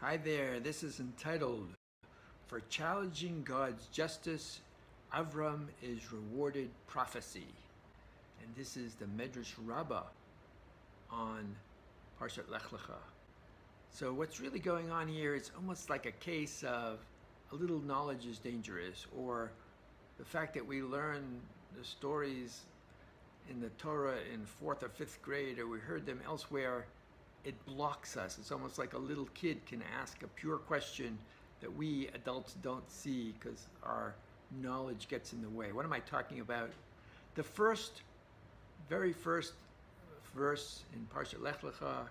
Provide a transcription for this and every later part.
Hi there, this is entitled For Challenging God's Justice, Avram is Rewarded Prophecy. And this is the Medrash Rabbah on Parshat Lech Lecha. So what's really going on here is almost like a case of a little knowledge is dangerous, or the fact that we learn the stories in the Torah in fourth or fifth grade, or we heard them elsewhere, it blocks us. It's almost like a little kid can ask a pure question that we adults don't see because our knowledge gets in the way. What am I talking about? The first, very first verse in Parshat Lech Lecha,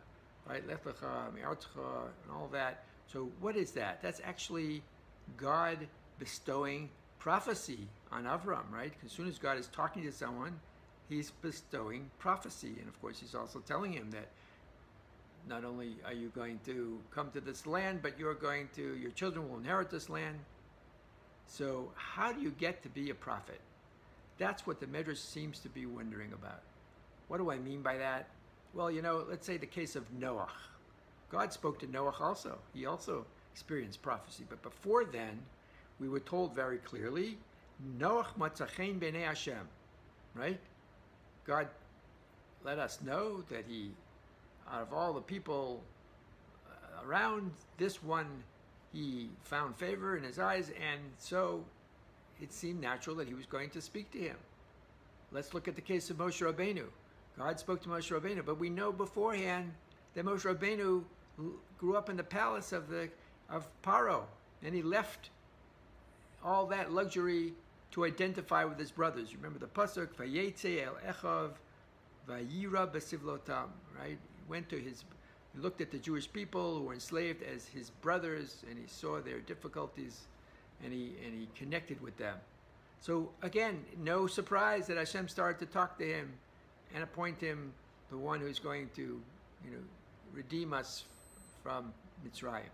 right? Lech Lecha, Me'artcha, and all that. So what is that? That's actually God bestowing prophecy on Avram, right? As soon as God is talking to someone, he's bestowing prophecy. And of course, he's also telling him that not only are you going to come to this land, but you're going to, your children will inherit this land. So, how do you get to be a prophet? That's what the Medrash seems to be wondering about. What do I mean by that? Well, you know, let's say the case of Noah. God spoke to Noah also. He also experienced prophecy. But before then, we were told very clearly, Noach matzachein b'nei Hashem, right? God let us know that he out of all the people uh, around, this one he found favor in his eyes, and so it seemed natural that he was going to speak to him. Let's look at the case of Moshe Rabbeinu. God spoke to Moshe Rabbeinu, but we know beforehand that Moshe Rabbeinu grew up in the palace of the of Paro, and he left all that luxury to identify with his brothers. Remember the pasuk, "Vayetze el Echav, Vayira besivlotam," right? Went to his, he looked at the Jewish people who were enslaved as his brothers, and he saw their difficulties, and he and he connected with them. So again, no surprise that Hashem started to talk to him and appoint him the one who's going to, you know, redeem us from Mitzrayim.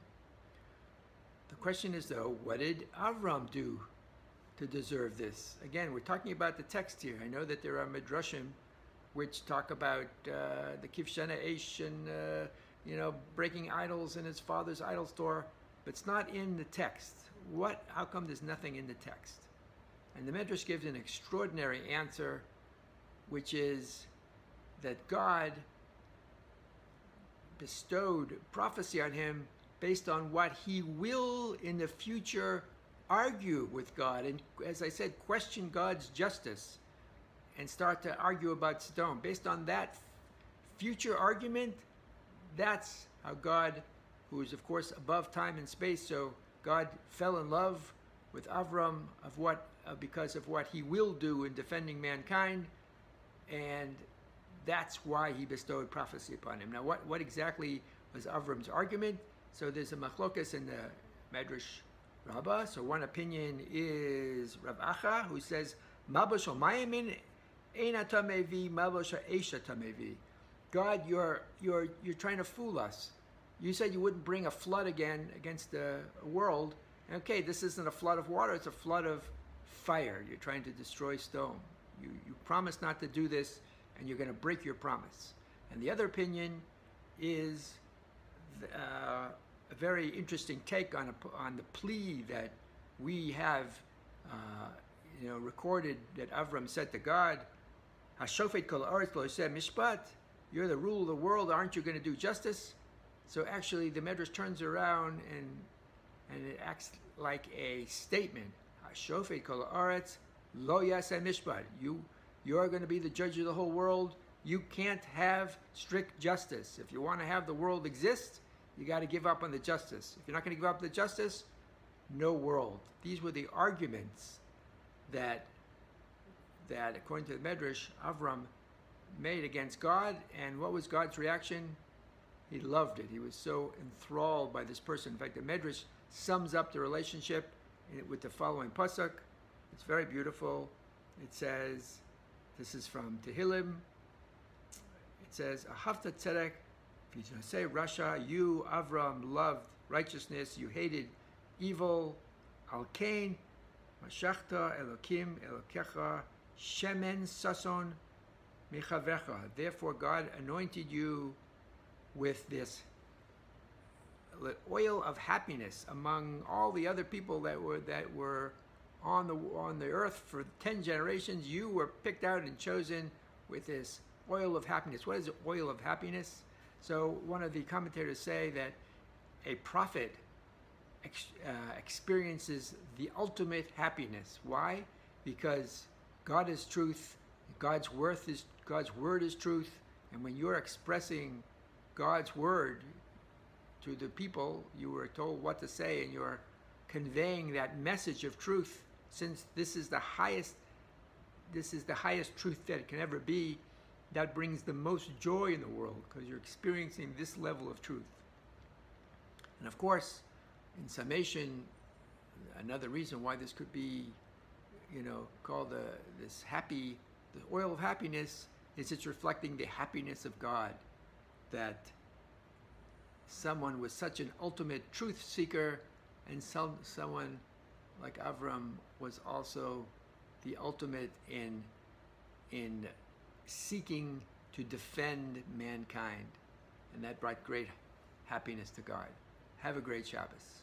The question is though, what did Avram do to deserve this? Again, we're talking about the text here. I know that there are midrashim which talk about uh, the Kivshana Aish and, uh, you know, breaking idols in his father's idol store, but it's not in the text. What, how come there's nothing in the text? And the Medrash gives an extraordinary answer, which is that God bestowed prophecy on him based on what he will in the future argue with God and, as I said, question God's justice and start to argue about stone. Based on that future argument, that's how God, who is of course above time and space, so God fell in love with Avram of what uh, because of what he will do in defending mankind, and that's why he bestowed prophecy upon him. Now, what, what exactly was Avram's argument? So there's a machlokas in the Medrash Rabbah. So one opinion is Rav Acha, who says, Mabash God, you're, you're, you're trying to fool us. You said you wouldn't bring a flood again against the world. Okay, this isn't a flood of water, it's a flood of fire. You're trying to destroy Sodom. You, you promised not to do this, and you're going to break your promise. And the other opinion is uh, a very interesting take on, a, on the plea that we have uh, you know, recorded that Avram said to God, Hashofet kol aretz said mishpat. You're the rule of the world. Aren't you going to do justice? So actually, the Medrash turns around and and it acts like a statement. Hashofet kol aretz lo mishpat. You you are going to be the judge of the whole world. You can't have strict justice. If you want to have the world exist, you got to give up on the justice. If you're not going to give up the justice, no world. These were the arguments that that, according to the Medrash, Avram made against God. And what was God's reaction? He loved it. He was so enthralled by this person. In fact, the Medrash sums up the relationship with the following pasuk. It's very beautiful. It says, this is from Tehillim. It says, Ahavta tzedek, if you say Russia, you, Avram, loved righteousness, you hated evil, Al Kain, Mashachta Elokim Elokecha Shemen Sason Michavecha. Therefore, God anointed you with this oil of happiness among all the other people that were that were on the on the earth for 10 generations. You were picked out and chosen with this oil of happiness. What is oil of happiness? So one of the commentators say that a prophet ex, uh, experiences the ultimate happiness. Why? Because god is truth god's worth is god's word is truth. And when you're expressing god's word to the people you were told what to say and you're conveying that message of truth since this is the highest this is the highest truth that it can ever be that brings the most joy in the world because you're experiencing this level of truth. And of course in summation another reason why this could be you know called the this happy the oil of happiness is it's reflecting the happiness of god that someone was such an ultimate truth seeker and some, someone like Avram was also the ultimate in in seeking to defend mankind and that brought great happiness to God. Have a great Shabbos.